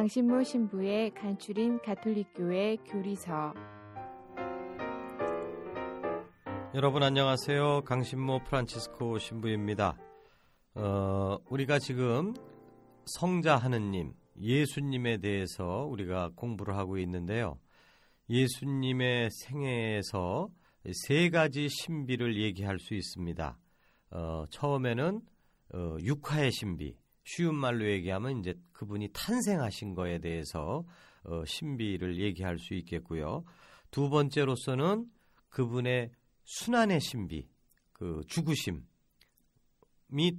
강신모 신부의 간추린 가톨릭교회 교리서 여러분 안녕하세요. 강신모 프란치스코 신부입니다. 어, 우리가 지금 성자 하느님, 예수님에 대해서 우리가 공부를 하고 있는데요. 예수님의 생애에서 세 가지 신비를 얘기할 수 있습니다. 어, 처음에는 어, 육화의 신비, 쉬운 말로 얘기하면 이제 그분이 탄생하신 거에 대해서 어, 신비를 얘기할 수 있겠고요. 두 번째로서는 그분의 순환의 신비, 그 죽으심이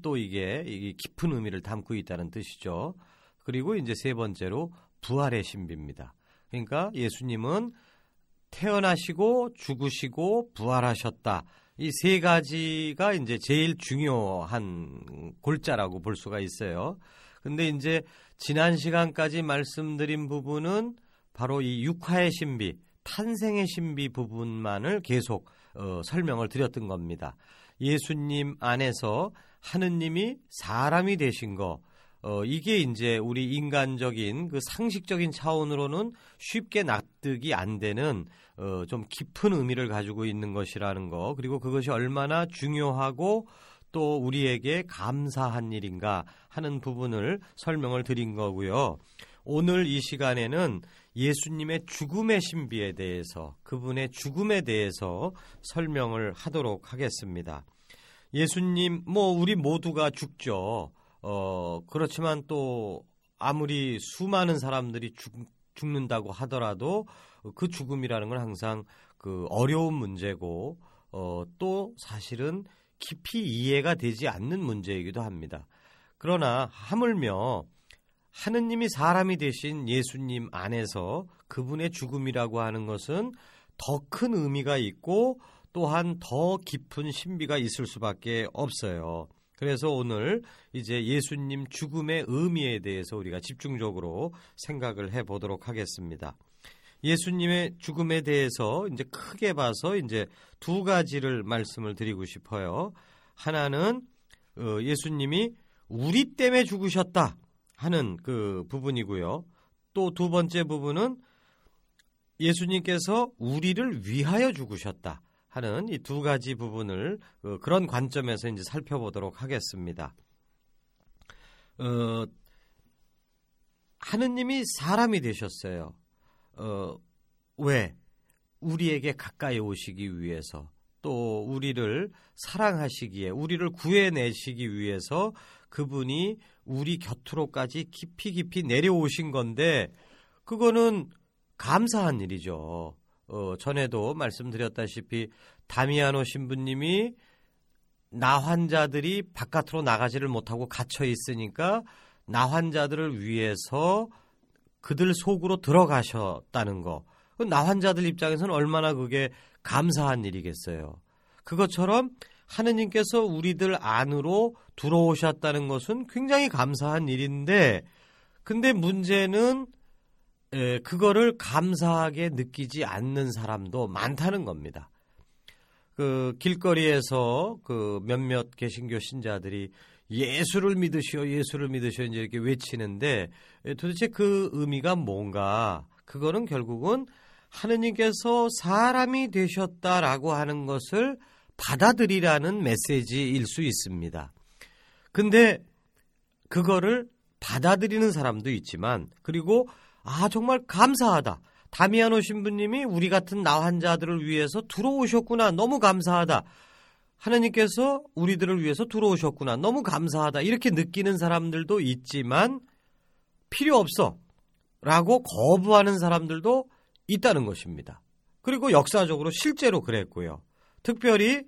또 이게, 이게 깊은 의미를 담고 있다는 뜻이죠. 그리고 이제 세 번째로 부활의 신비입니다. 그러니까 예수님은 태어나시고 죽으시고 부활하셨다. 이 세 가지가 이제 제일 중요한 골자라고 볼 수가 있어요. 근데 이제 지난 시간까지 말씀드린 부분은 바로 이 육화의 신비, 탄생의 신비 부분만을 계속 어, 설명을 드렸던 겁니다. 예수님 안에서 하느님이 사람이 되신 거, 어, 이게 이제 우리 인간적인 그 상식적인 차원으로는 쉽게 납득이 안 되는 어, 좀 깊은 의미를 가지고 있는 것이라는 거, 그리고 그것이 얼마나 중요하고 또 우리에게 감사한 일인가 하는 부분을 설명을 드린 거고요. 오늘 이 시간에는 예수님의 죽음의 신비에 대해서 그분의 죽음에 대해서 설명을 하도록 하겠습니다. 예수님 뭐 우리 모두가 죽죠. 어 그렇지만 또 아무리 수많은 사람들이 죽, 죽는다고 하더라도 그 죽음이라는 건 항상 그 어려운 문제고 어, 또 사실은 깊이 이해가 되지 않는 문제이기도 합니다. 그러나 하물며 하느님이 사람이 되신 예수님 안에서 그분의 죽음이라고 하는 것은 더 큰 의미가 있고 또한 더 깊은 신비가 있을 수밖에 없어요. 그래서 오늘 이제 예수님 죽음의 의미에 대해서 우리가 집중적으로 생각을 해 보도록 하겠습니다. 예수님의 죽음에 대해서 이제 크게 봐서 이제 두 가지를 말씀을 드리고 싶어요. 하나는 어, 예수님이 우리 때문에 죽으셨다 하는 그 부분이고요. 또 두 번째 부분은 예수님께서 우리를 위하여 죽으셨다 하는 이 두 가지 부분을 어, 그런 관점에서 이제 살펴보도록 하겠습니다. 어, 하느님이 사람이 되셨어요. 어, 왜? 우리에게 가까이 오시기 위해서 또 우리를 사랑하시기에 우리를 구해내시기 위해서 그분이 우리 곁으로까지 깊이 깊이 내려오신 건데 그거는 감사한 일이죠. 어, 전에도 말씀드렸다시피 다미아노 신부님이 나 환자들이 바깥으로 나가지를 못하고 갇혀 있으니까 나 환자들을 위해서 그들 속으로 들어가셨다는 거. 그나 환자들 입장에서는 얼마나 그게 감사한 일이겠어요. 그것처럼 하느님께서 우리들 안으로 들어오셨다는 것은 굉장히 감사한 일인데, 근데 문제는 에, 그거를 감사하게 느끼지 않는 사람도 많다는 겁니다. 그 길거리에서 그 몇몇 개신교 신자들이 예수를 믿으시오, 예수를 믿으시오 이제 이렇게 외치는데 도대체 그 의미가 뭔가? 그거는 결국은 하느님께서 사람이 되셨다라고 하는 것을 받아들이라는 메시지일 수 있습니다. 근데 그거를 받아들이는 사람도 있지만 그리고 아 정말 감사하다. 다미아노 신부님이 우리 같은 나 환자들을 위해서 들어오셨구나. 너무 감사하다. 하나님께서 우리들을 위해서 들어오셨구나. 너무 감사하다. 이렇게 느끼는 사람들도 있지만 필요 없어. 라고 거부하는 사람들도 있다는 것입니다. 그리고 역사적으로 실제로 그랬고요. 특별히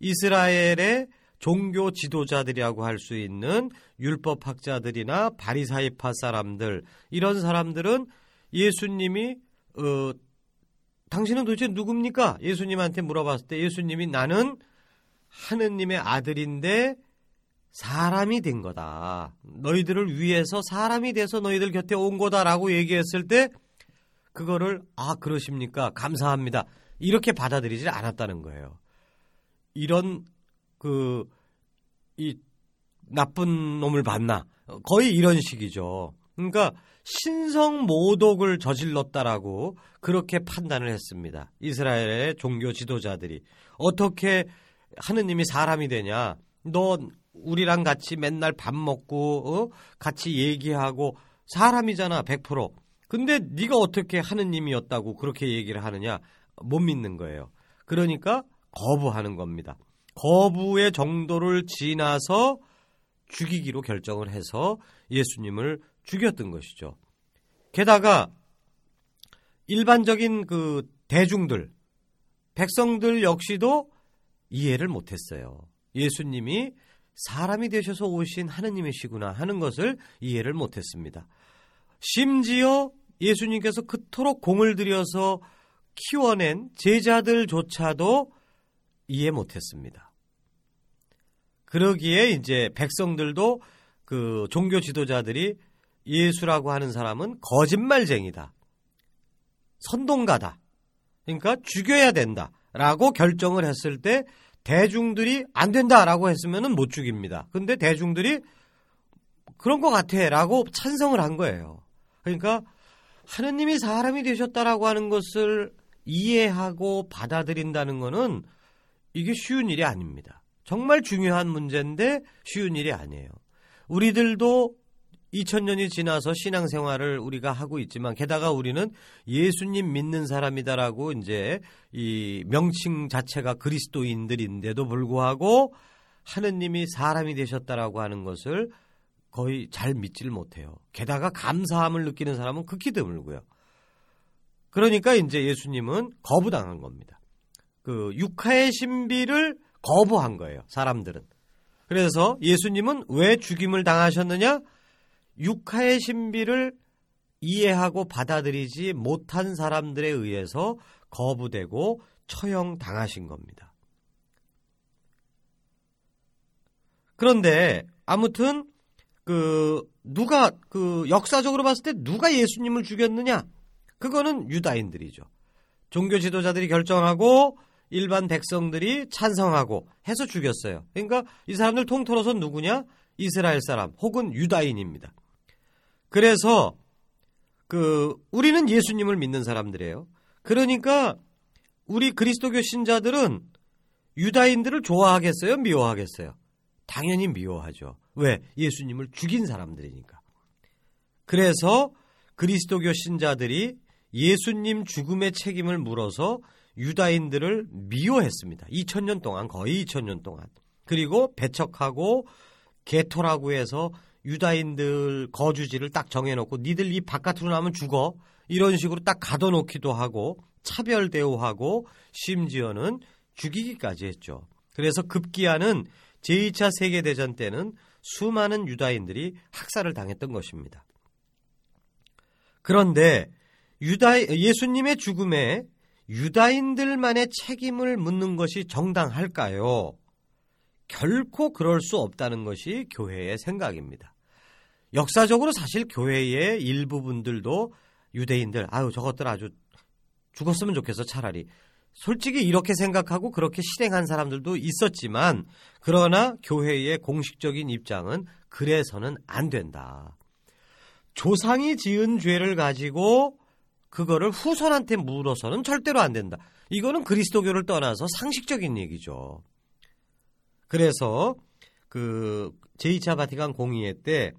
이스라엘의 종교 지도자들이라고 할 수 있는 율법학자들이나 바리사이파 사람들 이런 사람들은 예수님이 어, 당신은 도대체 누굽니까? 예수님한테 물어봤을 때 예수님이 나는 하느님의 아들인데 사람이 된 거다. 너희들을 위해서 사람이 돼서 너희들 곁에 온 거다라고 얘기했을 때 그거를 아 그러십니까? 감사합니다. 이렇게 받아들이질 않았다는 거예요. 이런 그 이 나쁜 놈을 봤나 거의 이런 식이죠. 그러니까 신성 모독을 저질렀다라고 그렇게 판단을 했습니다. 이스라엘의 종교 지도자들이 어떻게 하느님이 사람이 되냐? 너 우리랑 같이 맨날 밥 먹고 어? 같이 얘기하고 사람이잖아 100%. 근데 네가 어떻게 하느님이었다고 그렇게 얘기를 하느냐? 못 믿는 거예요. 그러니까 거부하는 겁니다. 거부의 정도를 지나서 죽이기로 결정을 해서 예수님을 죽였던 것이죠. 게다가 일반적인 그 대중들, 백성들 역시도 이해를 못했어요. 예수님이 사람이 되셔서 오신 하느님이시구나 하는 것을 이해를 못했습니다. 심지어 예수님께서 그토록 공을 들여서 키워낸 제자들조차도 이해 못했습니다. 그러기에 이제 백성들도 그 종교 지도자들이 예수라고 하는 사람은 거짓말쟁이다. 선동가다. 그러니까 죽여야 된다. 라고 결정을 했을 때 대중들이 안 된다 라고 했으면 못 죽입니다. 근데 대중들이 그런 것 같아 라고 찬성을 한 거예요. 그러니까 하느님이 사람이 되셨다라고 하는 것을 이해하고 받아들인다는 것은 이게 쉬운 일이 아닙니다. 정말 중요한 문제인데 쉬운 일이 아니에요. 우리들도 2000년이 지나서 신앙생활을 우리가 하고 있지만 게다가 우리는 예수님 믿는 사람이다라고 이제 이 명칭 자체가 그리스도인들인데도 불구하고 하느님이 사람이 되셨다라고 하는 것을 거의 잘 믿지를 못해요. 게다가 감사함을 느끼는 사람은 극히 드물고요. 그러니까 이제 예수님은 거부당한 겁니다. 그 육하의 신비를 거부한 거예요. 사람들은. 그래서 예수님은 왜 죽임을 당하셨느냐? 육하의 신비를 이해하고 받아들이지 못한 사람들에 의해서 거부되고 처형당하신 겁니다. 그런데 아무튼 그 누가 그 역사적으로 봤을 때 누가 예수님을 죽였느냐? 그거는 유다인들이죠. 종교 지도자들이 결정하고 일반 백성들이 찬성하고 해서 죽였어요. 그러니까 이 사람들 통틀어서 누구냐? 이스라엘 사람 혹은 유다인입니다. 그래서 그 우리는 예수님을 믿는 사람들이에요. 그러니까 우리 그리스도교 신자들은 유다인들을 좋아하겠어요? 미워하겠어요? 당연히 미워하죠. 왜? 예수님을 죽인 사람들이니까. 그래서 그리스도교 신자들이 예수님 죽음의 책임을 물어서 유다인들을 미워했습니다. 2000년 동안 거의 2000년 동안. 그리고 배척하고 개토라고 해서 유다인들 거주지를 딱 정해놓고 니들 이 바깥으로 나면 죽어 이런 식으로 딱 가둬놓기도 하고 차별 대우하고 심지어는 죽이기까지 했죠. 그래서 급기야는 제2차 세계대전 때는 수많은 유다인들이 학살을 당했던 것입니다. 그런데 유다 예수님의 죽음에 유다인들만의 책임을 묻는 것이 정당할까요? 결코 그럴 수 없다는 것이 교회의 생각입니다. 역사적으로 사실 교회의 일부분들도 유대인들, 아유, 저것들 아주 죽었으면 좋겠어, 차라리. 솔직히 이렇게 생각하고 그렇게 실행한 사람들도 있었지만, 그러나 교회의 공식적인 입장은 그래서는 안 된다. 조상이 지은 죄를 가지고 그거를 후손한테 물어서는 절대로 안 된다. 이거는 그리스도교를 떠나서 상식적인 얘기죠. 그래서 그 제2차 바티칸 공의회 때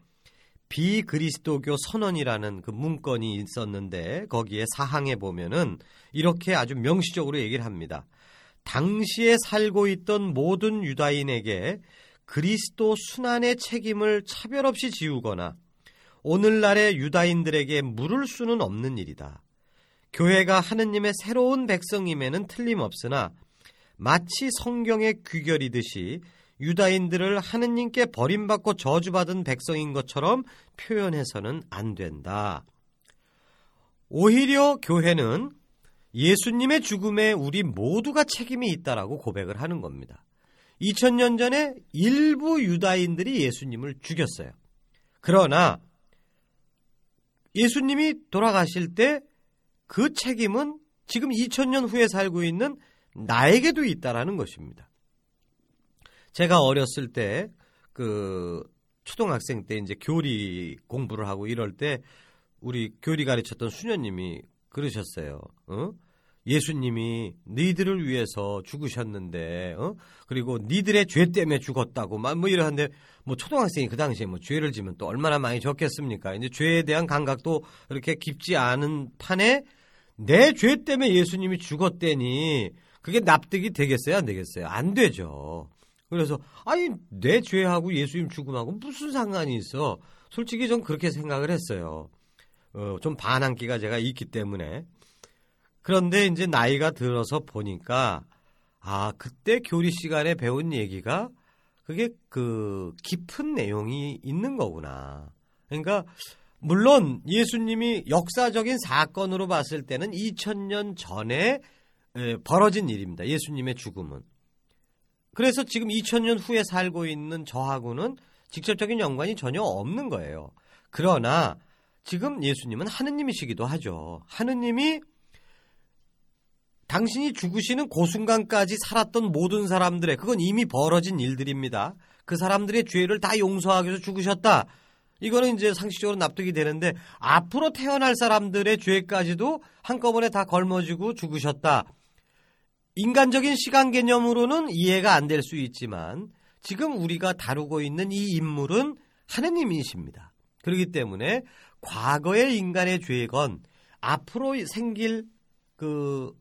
비그리스도교 선언이라는 그 문건이 있었는데 거기에 사항에 보면은 이렇게 아주 명시적으로 얘기를 합니다. 당시에 살고 있던 모든 유다인에게 그리스도 순환의 책임을 차별 없이 지우거나 오늘날의 유다인들에게 물을 수는 없는 일이다. 교회가 하느님의 새로운 백성임에는 틀림없으나 마치 성경의 귀결이듯이 유다인들을 하느님께 버림받고 저주받은 백성인 것처럼 표현해서는 안 된다. 오히려 교회는 예수님의 죽음에 우리 모두가 책임이 있다라고 고백을 하는 겁니다. 2000년 전에 일부 유다인들이 예수님을 죽였어요. 그러나 예수님이 돌아가실 때 그 책임은 지금 2000년 후에 살고 있는 나에게도 있다라는 것입니다. 제가 어렸을 때 그 초등학생 때 이제 교리 공부를 하고 이럴 때 우리 교리 가르쳤던 수녀님이 그러셨어요. 어? 예수님이 너희들을 위해서 죽으셨는데, 어? 그리고 니들의 죄 때문에 죽었다고, 막 뭐 이러는데, 뭐 초등학생이 그 당시에 뭐 죄를 지면 또 얼마나 많이 졌겠습니까? 이제 죄에 대한 감각도 이렇게 깊지 않은 판에 내 죄 때문에 예수님이 죽었대니 그게 납득이 되겠어요? 안 되겠어요? 안 되죠. 그래서 아니 내 죄하고 예수님 죽음하고 무슨 상관이 있어? 솔직히 좀 그렇게 생각을 했어요. 어, 좀 반항기가 제가 있기 때문에. 그런데 이제 나이가 들어서 보니까 아 그때 교리 시간에 배운 얘기가 그게 그 깊은 내용이 있는 거구나. 그러니까 물론 예수님이 역사적인 사건으로 봤을 때는 2000년 전에 벌어진 일입니다. 예수님의 죽음은. 그래서 지금 2000년 후에 살고 있는 저하고는 직접적인 연관이 전혀 없는 거예요. 그러나 지금 예수님은 하느님이시기도 하죠. 하느님이 당신이 죽으시는 그 순간까지 살았던 모든 사람들의 그건 이미 벌어진 일들입니다. 그 사람들의 죄를 다 용서하기 위해서 죽으셨다. 이거는 이제 상식적으로 납득이 되는데 앞으로 태어날 사람들의 죄까지도 한꺼번에 다 걸머지고 죽으셨다. 인간적인 시간 개념으로는 이해가 안 될 수 있지만 지금 우리가 다루고 있는 이 인물은 하느님이십니다. 그렇기 때문에 과거의 인간의 죄건 앞으로 생길 그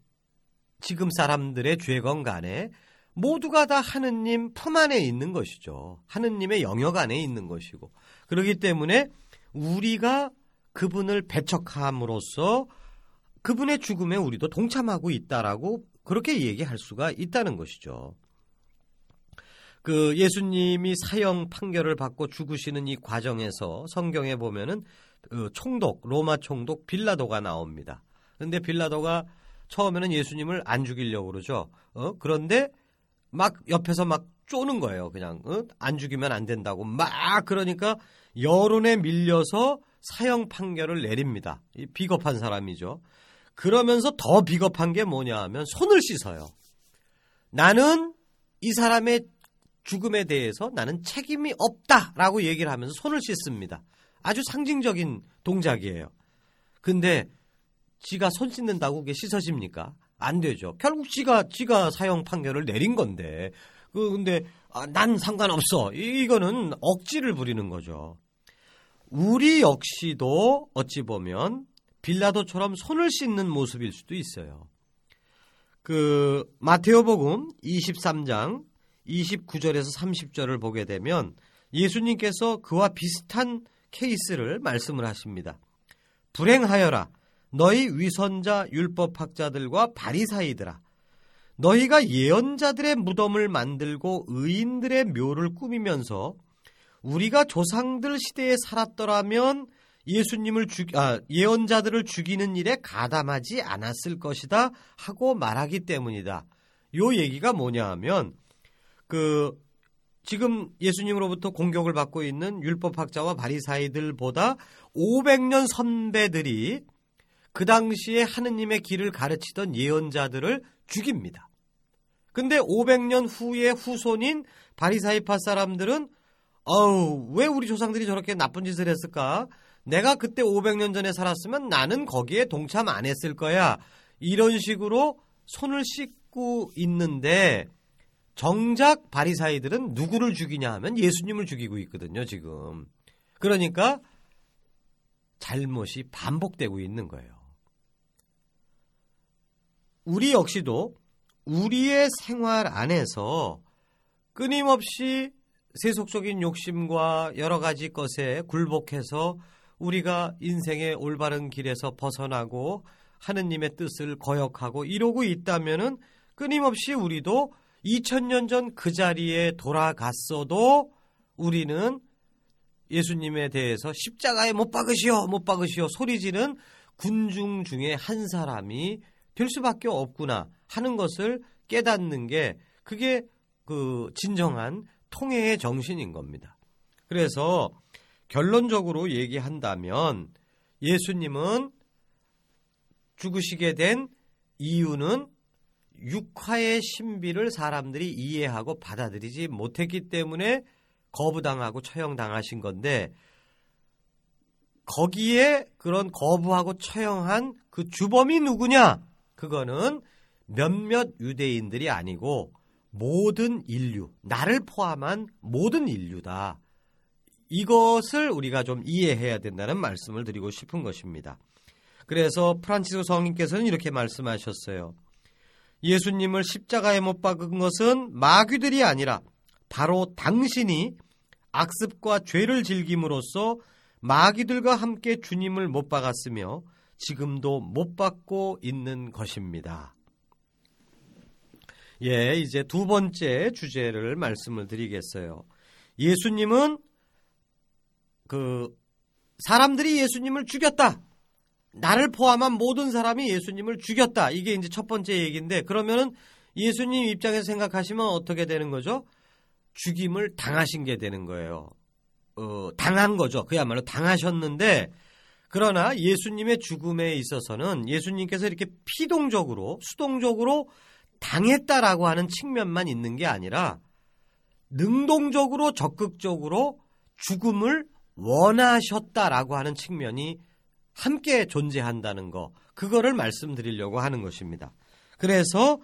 지금 사람들의 죄건 간에 모두가 다 하느님 품 안에 있는 것이죠. 하느님의 영역 안에 있는 것이고. 그렇기 때문에 우리가 그분을 배척함으로써 그분의 죽음에 우리도 동참하고 있다라고 그렇게 얘기할 수가 있다는 것이죠. 그 예수님이 사형 판결을 받고 죽으시는 이 과정에서 성경에 보면은 그 총독, 로마 총독 빌라도가 나옵니다. 근데 빌라도가 처음에는 예수님을 안 죽이려고 그러죠. 어? 그런데 막 옆에서 막 쪼는 거예요. 그냥 어? 안 죽이면 안 된다고 막 그러니까 여론에 밀려서 사형 판결을 내립니다. 비겁한 사람이죠. 그러면서 더 비겁한 게 뭐냐 하면 손을 씻어요. 나는 이 사람의 죽음에 대해서 나는 책임이 없다라고 얘기를 하면서 손을 씻습니다. 아주 상징적인 동작이에요. 근데 지가 손 씻는다고 그게 씻어집니까? 안 되죠. 결국 지가 지가 사형 판결을 내린 건데 그 근데 아, 난 상관없어. 이거는 억지를 부리는 거죠. 우리 역시도 어찌 보면 빌라도처럼 손을 씻는 모습일 수도 있어요. 그 마테오복음 23장 29절에서 30절을 보게 되면 예수님께서 그와 비슷한 케이스를 말씀을 하십니다. 불행하여라 너희 위선자 율법학자들과 바리사이들아 너희가 예언자들의 무덤을 만들고 의인들의 묘를 꾸미면서 우리가 조상들 시대에 살았더라면 예수님을 죽, 아, 예언자들을 죽이는 일에 가담하지 않았을 것이다 하고 말하기 때문이다. 요 얘기가 뭐냐 하면 그 지금 예수님으로부터 공격을 받고 있는 율법학자와 바리사이들보다 500년 선배들이 그 당시에 하느님의 길을 가르치던 예언자들을 죽입니다. 근데 500년 후의 후손인 바리사이파 사람들은 어우 왜 우리 조상들이 저렇게 나쁜 짓을 했을까? 내가 그때 500년 전에 살았으면 나는 거기에 동참 안 했을 거야. 이런 식으로 손을 씻고 있는데 정작 바리사이들은 누구를 죽이냐 하면 예수님을 죽이고 있거든요, 지금. 그러니까 잘못이 반복되고 있는 거예요. 우리 역시도 우리의 생활 안에서 끊임없이 세속적인 욕심과 여러 가지 것에 굴복해서 우리가 인생의 올바른 길에서 벗어나고 하느님의 뜻을 거역하고 이러고 있다면은 끊임없이 우리도 2000년 전 그 자리에 돌아갔어도 우리는 예수님에 대해서 십자가에 못 박으시오, 못 박으시오 소리지는 군중 중에 한 사람이 될 수밖에 없구나 하는 것을 깨닫는 게 그게 그 진정한 통해의 정신인 겁니다. 그래서 결론적으로 얘기한다면 예수님은 죽으시게 된 이유는 육화의 신비를 사람들이 이해하고 받아들이지 못했기 때문에 거부당하고 처형당하신 건데 거기에 그런 거부하고 처형한 그 주범이 누구냐? 그거는 몇몇 유대인들이 아니고 모든 인류, 나를 포함한 모든 인류다. 이것을 우리가 좀 이해해야 된다는 말씀을 드리고 싶은 것입니다. 그래서 프란치스 성인께서는 이렇게 말씀하셨어요. 예수님을 십자가에 못 박은 것은 마귀들이 아니라 바로 당신이 악습과 죄를 즐김으로써 마귀들과 함께 주님을 못 박았으며 지금도 못 박고 있는 것입니다. 예, 이제 두 번째 주제를 말씀을 드리겠어요. 예수님은 그 사람들이 예수님을 죽였다. 나를 포함한 모든 사람이 예수님을 죽였다. 이게 이제 첫 번째 얘기인데 그러면은 예수님 입장에서 생각하시면 어떻게 되는 거죠? 죽임을 당하신 게 되는 거예요. 어, 당한 거죠. 그야말로 당하셨는데 그러나 예수님의 죽음에 있어서는 예수님께서 이렇게 피동적으로 수동적으로 당했다라고 하는 측면만 있는 게 아니라 능동적으로 적극적으로 죽음을 원하셨다라고 하는 측면이 함께 존재한다는 거 그거를 말씀드리려고 하는 것입니다. 그래서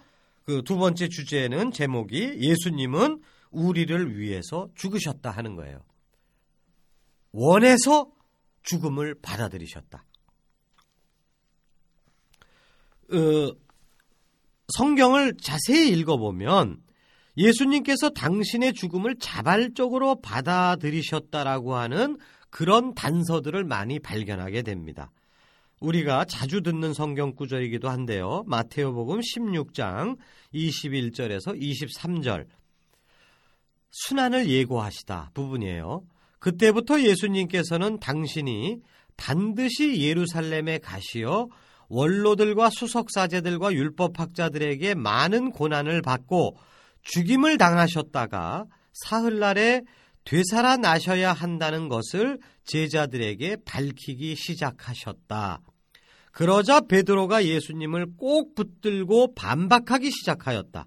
그 두 번째 주제는 제목이 예수님은 우리를 위해서 죽으셨다 하는 거예요. 원해서 죽음을 받아들이셨다. 어, 성경을 자세히 읽어보면 예수님께서 당신의 죽음을 자발적으로 받아들이셨다라고 하는 그런 단서들을 많이 발견하게 됩니다. 우리가 자주 듣는 성경 구절이기도 한데요. 마테오복음 16장 21절에서 23절 순환을 예고하시다 부분이에요. 그때부터 예수님께서는 당신이 반드시 예루살렘에 가시어 원로들과 수석사제들과 율법학자들에게 많은 고난을 받고 죽임을 당하셨다가 사흘날에 되살아나셔야 한다는 것을 제자들에게 밝히기 시작하셨다. 그러자 베드로가 예수님을 꼭 붙들고 반박하기 시작하였다.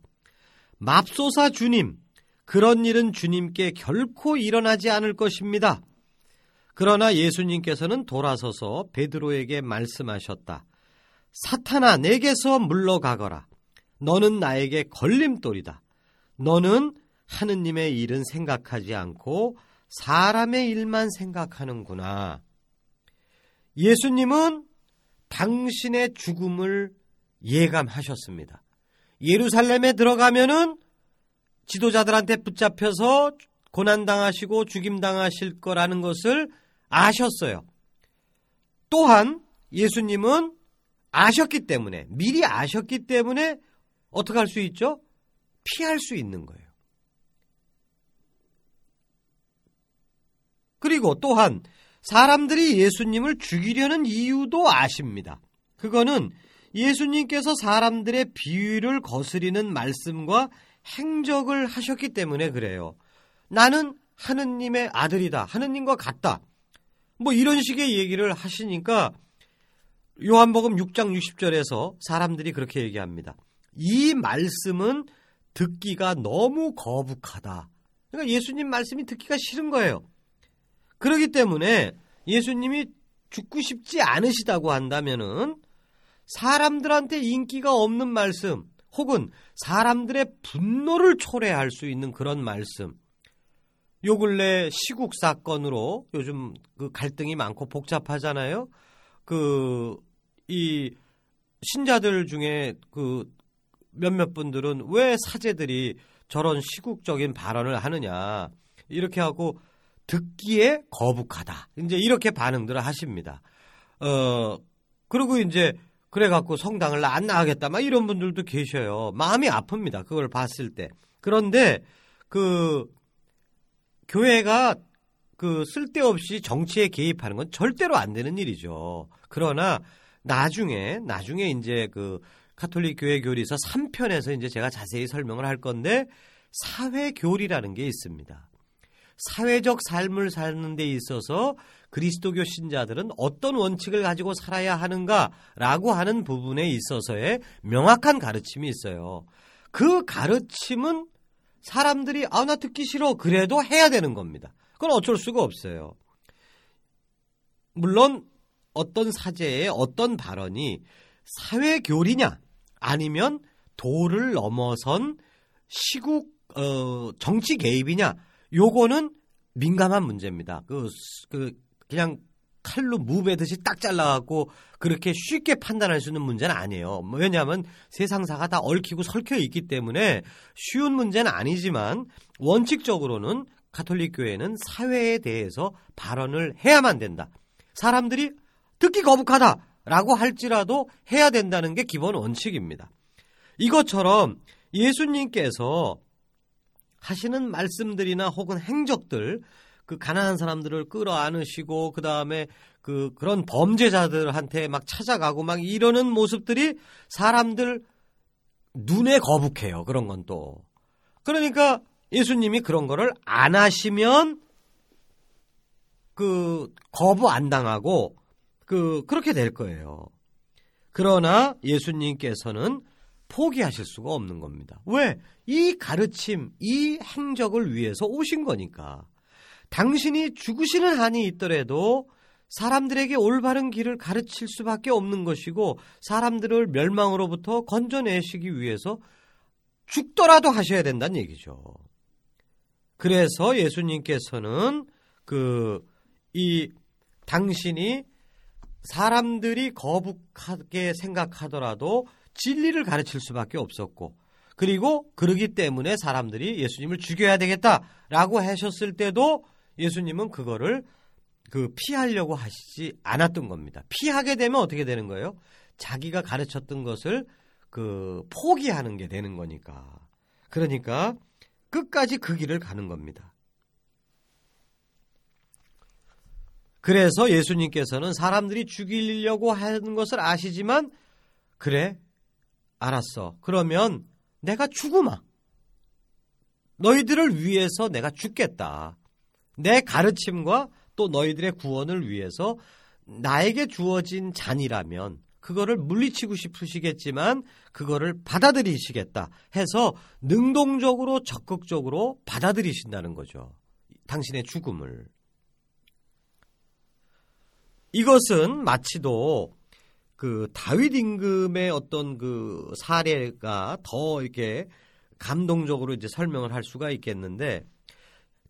맙소사 주님, 그런 일은 주님께 결코 일어나지 않을 것입니다. 그러나 예수님께서는 돌아서서 베드로에게 말씀하셨다. 사탄아, 내게서 물러가거라. 너는 나에게 걸림돌이다. 너는 하느님의 일은 생각하지 않고 사람의 일만 생각하는구나. 예수님은 당신의 죽음을 예감하셨습니다. 예루살렘에 들어가면은 지도자들한테 붙잡혀서 고난당하시고 죽임당하실 거라는 것을 아셨어요. 또한 예수님은 아셨기 때문에, 미리 아셨기 때문에 어떻게 할 수 있죠? 피할 수 있는 거예요. 그리고 또한 사람들이 예수님을 죽이려는 이유도 아십니다. 그거는 예수님께서 사람들의 비위를 거스리는 말씀과 행적을 하셨기 때문에 그래요. 나는 하느님의 아들이다. 하느님과 같다. 뭐 이런 식의 얘기를 하시니까 요한복음 6장 60절에서 사람들이 그렇게 얘기합니다. 이 말씀은 듣기가 너무 거북하다. 그러니까 예수님 말씀이 듣기가 싫은 거예요. 그렇기 때문에 예수님이 죽고 싶지 않으시다고 한다면은 사람들한테 인기가 없는 말씀 혹은 사람들의 분노를 초래할 수 있는 그런 말씀 요 근래 시국 사건으로 요즘 그 갈등이 많고 복잡하잖아요. 그 이 신자들 중에 그 몇몇 분들은 왜 사제들이 저런 시국적인 발언을 하느냐 이렇게 하고 듣기에 거북하다 이제 이렇게 반응들을 하십니다. 어 그리고 이제 그래갖고 성당을 안 나가겠다 막 이런 분들도 계셔요. 마음이 아픕니다. 그걸 봤을 때. 그런데 그 교회가 그 쓸데없이 정치에 개입하는 건 절대로 안 되는 일이죠. 그러나 나중에 나중에 이제 그 카톨릭 교회 교리서 3편에서 이제 제가 자세히 설명을 할 건데 사회 교리라는 게 있습니다. 사회적 삶을 사는 데 있어서 그리스도교 신자들은 어떤 원칙을 가지고 살아야 하는가라고 하는 부분에 있어서의 명확한 가르침이 있어요. 그 가르침은 사람들이 아 나 듣기 싫어 그래도 해야 되는 겁니다. 그건 어쩔 수가 없어요. 물론 어떤 사제의 어떤 발언이 사회 교리냐 아니면 도를 넘어선 시국 어, 정치 개입이냐 요거는 민감한 문제입니다. 그, 그 그냥 칼로 무베듯이 딱 잘라갖고 그렇게 쉽게 판단할 수 있는 문제는 아니에요. 뭐 왜냐하면 세상사가 다 얽히고 설켜 있기 때문에 쉬운 문제는 아니지만 원칙적으로는 가톨릭 교회는 사회에 대해서 발언을 해야만 된다. 사람들이 듣기 거북하다라고 할지라도 해야 된다는 게 기본 원칙입니다. 이것처럼 예수님께서 하시는 말씀들이나 혹은 행적들 그 가난한 사람들을 끌어안으시고 그 다음에 그 그런 범죄자들한테 막 찾아가고 막 이러는 모습들이 사람들 눈에 거북해요. 그런 건 또. 그러니까 예수님이 그런 거를 안 하시면 그 거부 안 당하고 그 그렇게 될 거예요. 그러나 예수님께서는 포기하실 수가 없는 겁니다. 왜? 이 가르침, 이 행적을 위해서 오신 거니까. 당신이 죽으시는 한이 있더라도 사람들에게 올바른 길을 가르칠 수밖에 없는 것이고 사람들을 멸망으로부터 건져내시기 위해서 죽더라도 하셔야 된다는 얘기죠. 그래서 예수님께서는 그 이 당신이 사람들이 거북하게 생각하더라도 진리를 가르칠 수밖에 없었고 그리고 그러기 때문에 사람들이 예수님을 죽여야 되겠다라고 하셨을 때도 예수님은 그거를 그 피하려고 하시지 않았던 겁니다. 피하게 되면 어떻게 되는 거예요? 자기가 가르쳤던 것을 그 포기하는 게 되는 거니까. 그러니까 끝까지 그 길을 가는 겁니다. 그래서 예수님께서는 사람들이 죽이려고 하는 것을 아시지만 그래 알았어. 그러면 내가 죽으마. 너희들을 위해서 내가 죽겠다. 내 가르침과 또 너희들의 구원을 위해서 나에게 주어진 잔이라면 그거를 물리치고 싶으시겠지만 그거를 받아들이시겠다 해서 능동적으로 적극적으로 받아들이신다는 거죠. 당신의 죽음을. 이것은 마치도 그 다윗 임금의 어떤 그 사례가 더 이렇게 감동적으로 이제 설명을 할 수가 있겠는데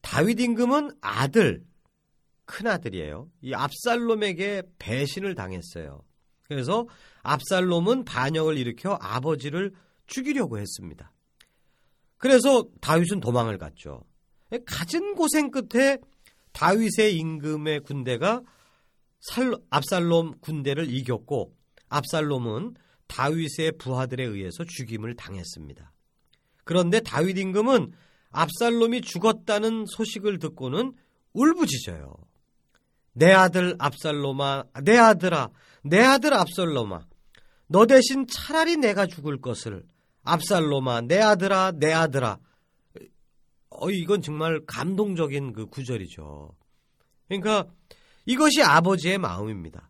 다윗 임금은 아들 큰 아들이에요. 이 압살롬에게 배신을 당했어요. 그래서 압살롬은 반역을 일으켜 아버지를 죽이려고 했습니다. 그래서 다윗은 도망을 갔죠. 가진 고생 끝에 다윗의 임금의 군대가 살, 압살롬 군대를 이겼고 압살롬은 다윗의 부하들에 의해서 죽임을 당했습니다. 그런데 다윗 임금은 압살롬이 죽었다는 소식을 듣고는 울부짖어요. 내 아들 압살롬아, 내 아들아, 내 아들 압살롬아, 너 대신 차라리 내가 죽을 것을 압살롬아, 내 아들아, 내 아들아. 어, 이건 정말 감동적인 그 구절이죠. 그러니까 이것이 아버지의 마음입니다.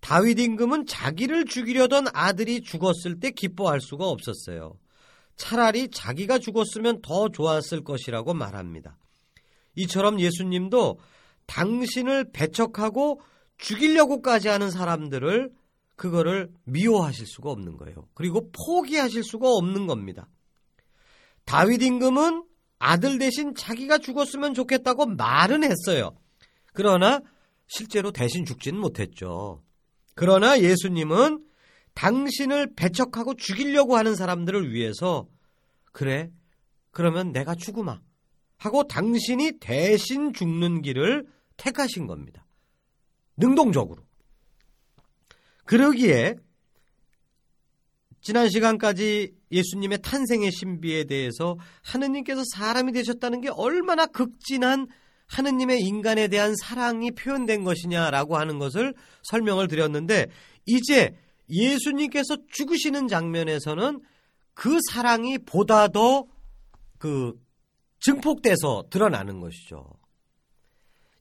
다윗 임금은 자기를 죽이려던 아들이 죽었을 때 기뻐할 수가 없었어요. 차라리 자기가 죽었으면 더 좋았을 것이라고 말합니다. 이처럼 예수님도 당신을 배척하고 죽이려고까지 하는 사람들을 그거를 미워하실 수가 없는 거예요. 그리고 포기하실 수가 없는 겁니다. 다윗 임금은 아들 대신 자기가 죽었으면 좋겠다고 말은 했어요. 그러나 실제로 대신 죽지는 못했죠. 그러나 예수님은 당신을 배척하고 죽이려고 하는 사람들을 위해서 그래 그러면 내가 죽으마 하고 당신이 대신 죽는 길을 택하신 겁니다. 능동적으로. 그러기에 지난 시간까지 예수님의 탄생의 신비에 대해서 하느님께서 사람이 되셨다는 게 얼마나 극진한 하느님의 인간에 대한 사랑이 표현된 것이냐라고 하는 것을 설명을 드렸는데 이제 예수님께서 죽으시는 장면에서는 그 사랑이 보다 더 그 증폭돼서 드러나는 것이죠.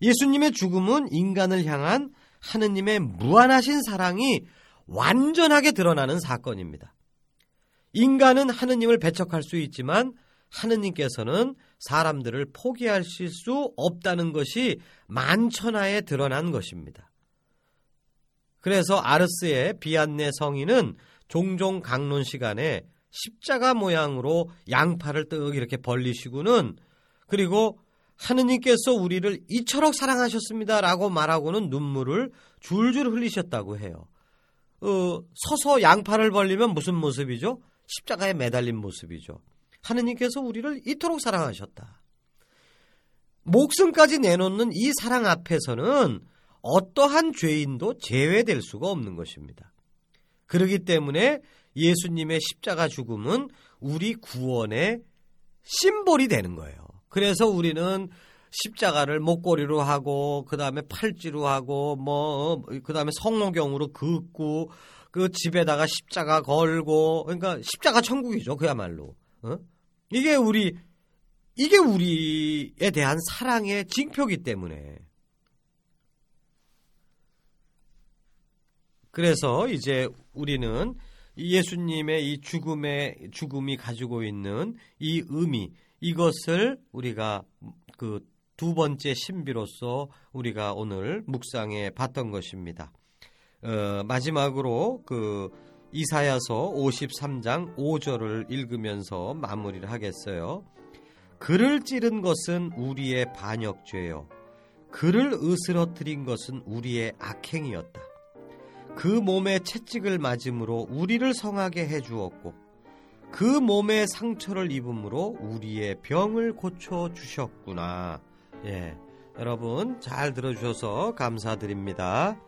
예수님의 죽음은 인간을 향한 하느님의 무한하신 사랑이 완전하게 드러나는 사건입니다. 인간은 하느님을 배척할 수 있지만 하느님께서는 사람들을 포기하실 수 없다는 것이 만천하에 드러난 것입니다. 그래서 아르스의 비안네 성인은 종종 강론 시간에 십자가 모양으로 양팔을 떡 이렇게 벌리시고는 그리고 하느님께서 우리를 이처럼 사랑하셨습니다 라고 말하고는 눈물을 줄줄 흘리셨다고 해요. 어, 서서 양팔을 벌리면 무슨 모습이죠? 십자가에 매달린 모습이죠. 하느님께서 우리를 이토록 사랑하셨다. 목숨까지 내놓는 이 사랑 앞에서는 어떠한 죄인도 제외될 수가 없는 것입니다. 그러기 때문에 예수님의 십자가 죽음은 우리 구원의 심볼이 되는 거예요. 그래서 우리는 십자가를 목걸이로 하고 그 다음에 팔찌로 하고 뭐 그 다음에 성호경으로 긋고 그 집에다가 십자가 걸고 그러니까 십자가 천국이죠 그야말로 어? 이게 우리 이게 우리에 대한 사랑의 징표기 때문에 그래서 이제 우리는 예수님의 이 죽음의 죽음이 가지고 있는 이 의미 이것을 우리가 그 두 번째 신비로서 우리가 오늘 묵상해 봤던 것입니다. 어, 마지막으로 그 이사야서 53장 5절을 읽으면서 마무리를 하겠어요. 그를 찌른 것은 우리의 반역죄요. 그를 으스러뜨린 것은 우리의 악행이었다. 그 몸에 채찍을 맞음으로 우리를 성하게 해 주었고 그 몸에 상처를 입음으로 우리의 병을 고쳐 주셨구나. 예. 여러분 잘 들어 주셔서 감사드립니다.